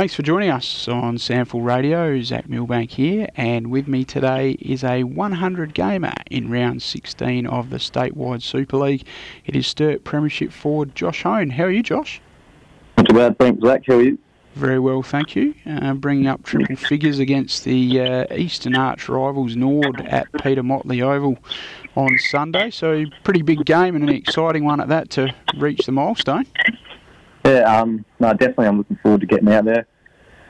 Thanks for joining us on SANFL Radio. Zach Milbank here, and with me today is a 100 gamer in round 16 of the statewide Super League. It is Sturt Premiership forward Josh Hone. How are you, Josh? Not too bad, thanks, Zach. How are you? Very well, thank you. Uh, bringing up triple figures against the uh, Eastern Arch rivals Norwood at Peter Motley Oval on Sunday. So, pretty big game and an exciting one at that to reach the milestone. Yeah, um, no, definitely. I'm looking forward to getting out there,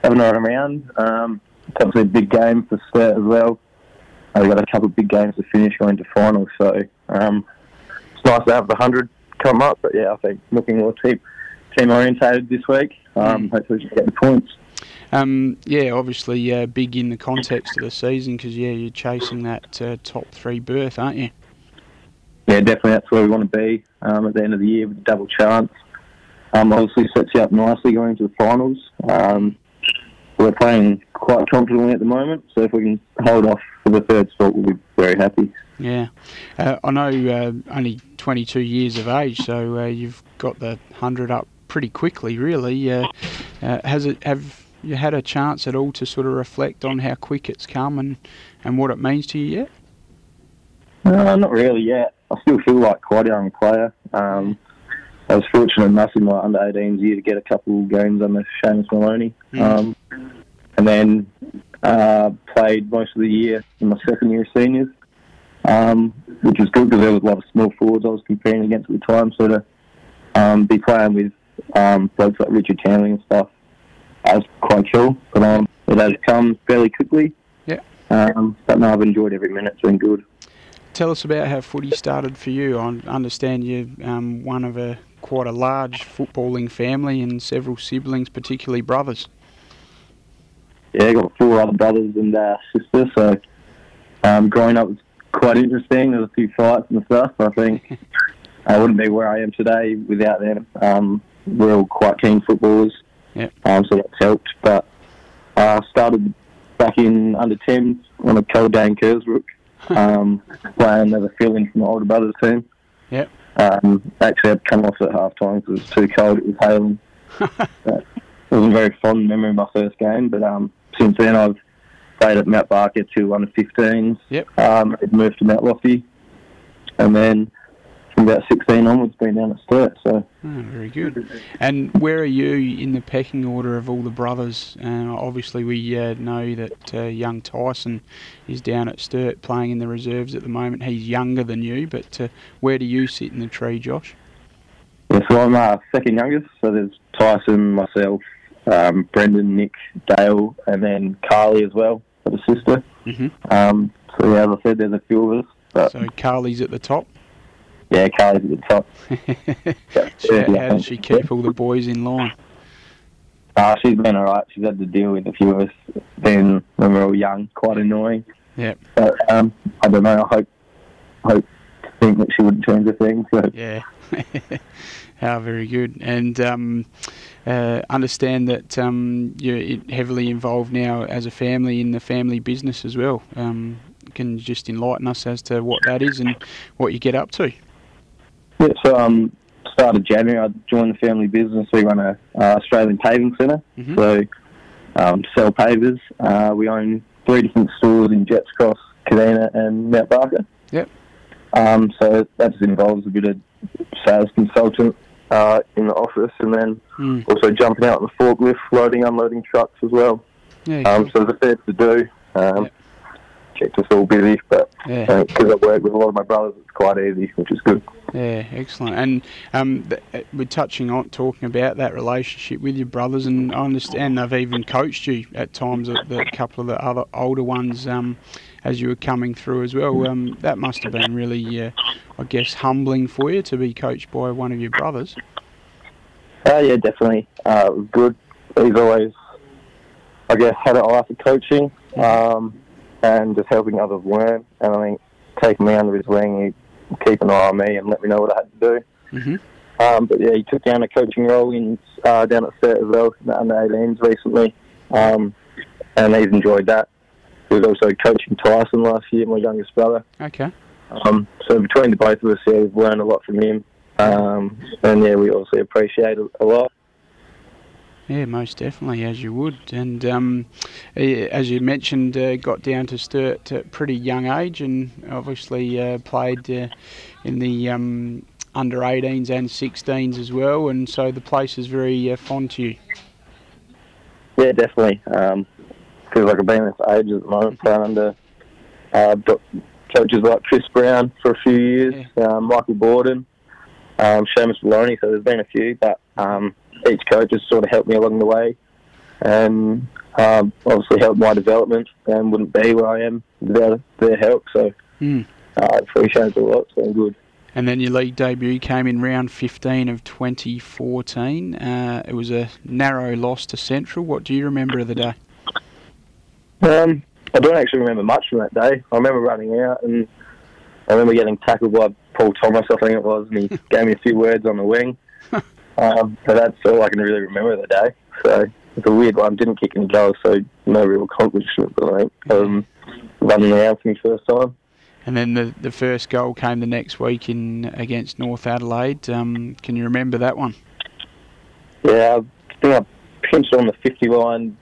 having a around. Um, it's obviously a big game for Sturt as well. We've got a couple of big games to finish going to finals, so um, it's nice to have the hundred come up. But yeah, I think looking more team team orientated this week. Um, Mm. Hopefully, we can get the points. Um, yeah, obviously uh, big in the context of the season because yeah, you're chasing that uh, top three berth, aren't you? Yeah, definitely. That's where we want to be um, at the end of the year with a double chance. Um, obviously, sets you up nicely going into the finals. Um, we're playing quite confidently at the moment, so if we can hold off for the third spot, we'll be very happy. Yeah, uh, I know uh, only 22 years of age, so uh, you've got the hundred up pretty quickly, really. Uh, uh, has it have you had a chance at all to sort of reflect on how quick it's come and, and what it means to you yet? Uh, not really yet. I still feel like quite a young player. Um, I was fortunate enough in my under 18s year to get a couple of games under Seamus Maloney. Mm. Um, and then uh, played most of the year in my second year of seniors, um, which was good because there was a lot of small forwards I was competing against at the time. So to um, be playing with um, blokes like Richard Tanley and stuff, that was quite cool. But um, it has come fairly quickly. Yeah. Um, but no, I've enjoyed every minute. It's been good. Tell us about how footy started for you. I understand you're um, one of a quite a large footballing family and several siblings, particularly brothers. Yeah, I got four other brothers and uh, sister. So um, growing up was quite interesting. There was a few fights and stuff. I think I wouldn't be where I am today without them. Um, we're all quite keen footballers. Yep. Um, so that's helped. But I uh, started back in under 10s on a cold day in Kersbrook, um, playing as a fill-in from my older brother's team. Yep. Um, actually, I'd come off at half time because it was too cold. It was hailing. it wasn't a very fond memory of my first game, but um, since then I've played at Mount Barker to under 15s. Yep. Um, I'd moved to Mount Lofty, and then from about 16 onwards, been down at Sturt. So Oh, very good. And where are you in the pecking order of all the brothers? Uh, obviously, we uh, know that uh, young Tyson is down at Sturt playing in the reserves at the moment. He's younger than you, but uh, where do you sit in the tree, Josh? yeah, so I'm uh, second youngest. So there's Tyson, myself, um, Brendan, Nick, Dale, and then Carly as well, got a sister. hmm Um, so yeah, as I said, there's a few of us. But So Carly's at the top. yeah, Carly's at the top. how, how does she keep all the boys in line? Uh, she's been alright. She's had to deal with a few of us then when we were all young, quite annoying. Yep. But um, I don't know. I hope, hope think that she wouldn't change a thing. So Yeah. How very good. And um, uh, understand that um, you're heavily involved now as a family in the family business as well. Um, can you just enlighten us as to what that is and what you get up to? yeah. So um, start of January, I joined the family business. We run a uh, Australian paving centre. Mhm. So um, sell pavers. Uh, we own three different stores in Gepps Cross, Kadina, and Mount Barker. Yep. Um, so that just involves a bit of sales consultant uh, in the office, and then Mm. also jumping out on the forklift, loading, unloading trucks as well. Yeah, Um, cool. so there's a fair to do. Um, Yep. Keeps us all busy, but yeah, because I work with a lot of my brothers, it's quite easy, which is good. yeah, excellent. And um, th- uh, we're touching on talking about that relationship with your brothers, and I understand they've even coached you at times. uh, The couple of the other older ones, um, as you were coming through as well. Um, that must have been really, uh, I guess, humbling for you to be coached by one of your brothers. Uh, yeah, definitely. Uh, good. He's always, I guess, had an eye for coaching um, and just helping others learn. And I think taking me under his wing, he'd keep an eye on me and let me know what I had to do. hmm Um, but yeah, he took down a coaching role in uh, down at Sturt as well, in the under 18s recently, um, and he's enjoyed that. He was also coaching Tyson last year, my youngest brother. Okay. Um, so between the both of us, yeah, we've learned a lot from him, um, and yeah, we also appreciate it a lot. Yeah, most definitely, as you would. And um, eh, as you mentioned, uh, got down to Sturt at a pretty young age and obviously uh, played uh, in the um, under 18s and 16s as well. And so the place is very uh, fond to you. Yeah, definitely. Um, feels like I've been there for ages at the moment, playing under uh, coaches like Chris Brown for a few years, Yeah. um, Michael Borden, um, Seamus Maloney. So there's been a few, but um, each coach has sort of helped me along the way, and um, obviously helped my development, and wouldn't be where I am without their help. So Mm. uh, I appreciate it a lot. It's been good. And then your league debut came in round 15 of 2014. Uh, it was a narrow loss to Central. What do you remember of the day? Um, I don't actually remember much from that day. I remember running out and I remember getting tackled by Paul Thomas, I think it was, and he gave me a few words on the wing. um, so that's all I can really remember of the day. So it's a weird one. Didn't kick any goals, so no real accomplishment, I think. Um, running around for my first time. And then the, the first goal came the next week in against North Adelaide. Um, can you remember that one? Yeah, I think I pinched on the 50 line,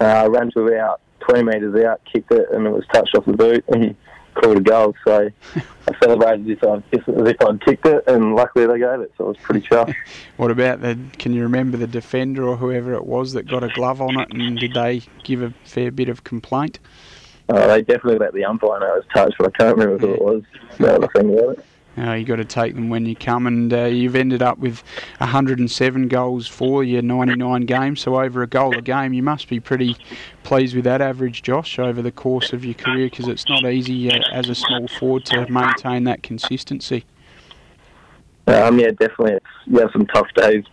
uh, ran to about 20 metres out, kicked it, and it was touched off the boot and called a goal. So I celebrated as if I'd, as if I'd kicked it, and luckily they gave it, so it was pretty chuffed. What about the? Can you remember the defender or whoever it was that got a glove on it? And did they give a fair bit of complaint? Uh, they definitely let the umpire know it was touched, but I can't remember who it was. That was the thing about it. Uh, you got to take them when you come, and uh, you've ended up with 107 goals for your 99 games, so over a goal a game. You must be pretty pleased with that average, Josh, over the course of your career, because it's not easy uh, as a small forward to maintain that consistency. Um, yeah, definitely. It's, you have some tough days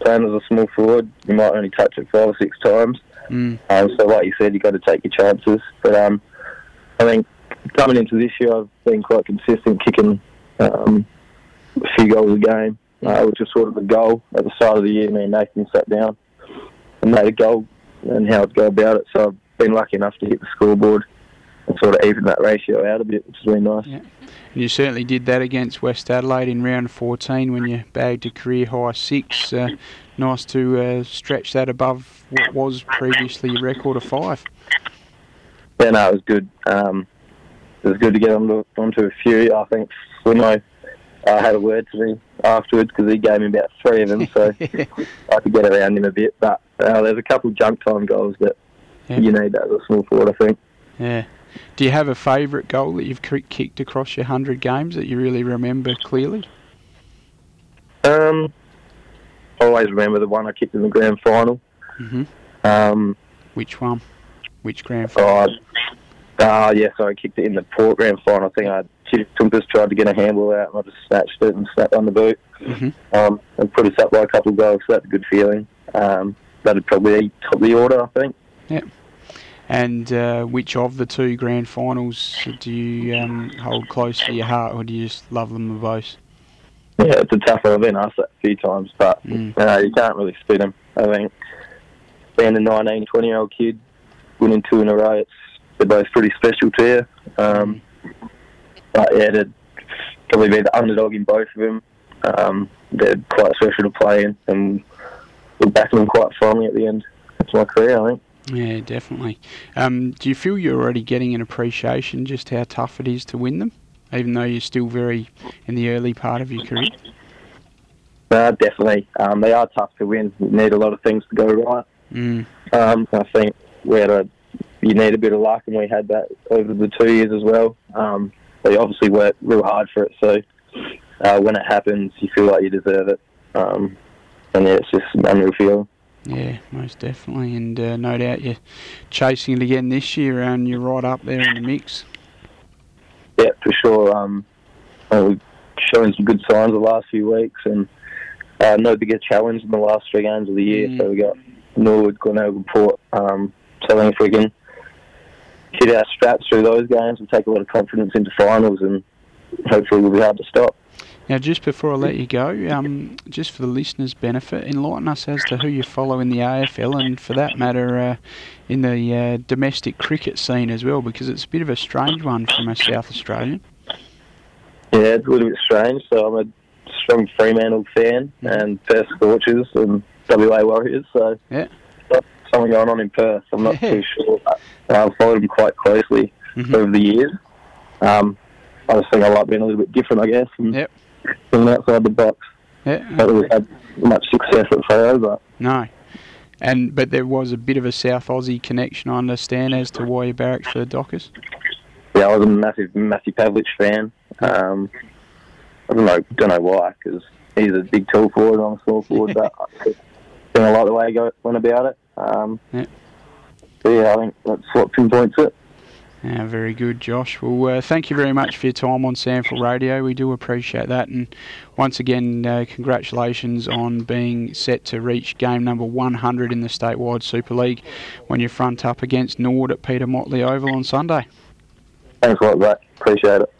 playing as a small forward. You might only touch it five or six times. Mm. Um, so, like you said, you've got to take your chances. But um, I think coming into this year, I've been quite consistent, kicking um, a few goals a game, uh, which was sort of the goal at the start of the year. Me and Nathan sat down and made a goal and how to go about it. So I've been lucky enough to hit the scoreboard and sort of even that ratio out a bit, which has been nice. Yeah. And you certainly did that against West Adelaide in round 14 when you bagged a career high six. Uh, nice to uh, stretch that above what was previously your record of five. Yeah, no, it was good. Um, it was good to get onto, onto a few. I think Slimo uh, had a word to me afterwards because he gave me about three of them, so I could get around him a bit. But uh, there's a couple of junk time goals that Yeah. you need that as a small forward, I think. Yeah. Do you have a favourite goal that you've kicked across your 100 games that you really remember clearly? Um, I always remember the one I kicked in the grand final. hmm Um, Which one? Which grand final? oh, uh, yeah, so I kicked it in the Port grand final. I think I just tried to get a handle out and I just snatched it and snapped on the boot. Mhm. Um, and put us up by a couple of goals, so that's a good feeling. Um, that'd probably be top of the order, I think. Yeah. And uh, which of the two grand finals do you um, hold close to your heart, or do you just love them both? Yeah, it's a tough one. I've been asked that a few times, but Mm. uh, you can't really split them. I think being a 19, 20 year old kid, winning two in a row, it's, they're both pretty special to you. Um, but yeah, they'd probably be the underdog in both of them. Um, they're quite special to play in, and we're backing them quite firmly at the end. That's my career, I think. Yeah, definitely. Um, do you feel you're already getting an appreciation just how tough it is to win them, even though you're still very in the early part of your career? No, definitely. Um, they are tough to win. You need a lot of things to go right. Mm. Um, I think we had a, you need a bit of luck, and we had that over the two years as well. Um, we obviously worked real hard for it, so uh, when it happens, you feel like you deserve it. Um, and yeah, it's just an unreal feeling. Yeah, most definitely, and uh, no doubt you're chasing it again this year, and you're right up there in the mix. Yeah, for sure. Um, uh, we've shown some good signs the last few weeks, and uh, no bigger challenge in the last three games of the year. Mm. So we got Norwood, Glenelg, Port. Um, so I think if we can hit our straps through those games, we'll take a lot of confidence into finals, and hopefully we'll be hard to stop. Now, just before I let you go, um, just for the listeners' benefit, enlighten us as to who you follow in the AFL, and for that matter, uh, in the uh, domestic cricket scene as well, because it's a bit of a strange one from a South Australian. Yeah, it's a little bit strange. So I'm a strong Fremantle fan and Perth Scorchers, and WA Warriors. So Yeah. Something going on in Perth. I'm not Yeah. too sure. But I've followed him quite closely Mhm. over the years. Um, I just think I like being a little bit different, I guess, and Yep. thinking outside the box. Yeah. Not really had much success at Freo, but No. And but there was a bit of a South Aussie connection, I understand, as to why you barracked for the Dockers. yeah, I was a massive Matthew Pavlich fan. Um, I don't know, don't know why, because he's a big tall forward I'm a small forward, but I like the way he go, went about it. Um, Yeah. yeah, I think that's what pinpoints it. Yeah, very good, Josh. Well, uh, thank you very much for your time on SANFL Radio. We do appreciate that. And once again, uh, congratulations on being set to reach game number 100 in the statewide Super League when you front up against Norwood at Peter Motley Oval on Sunday. Thanks a lot, Zach. Appreciate it.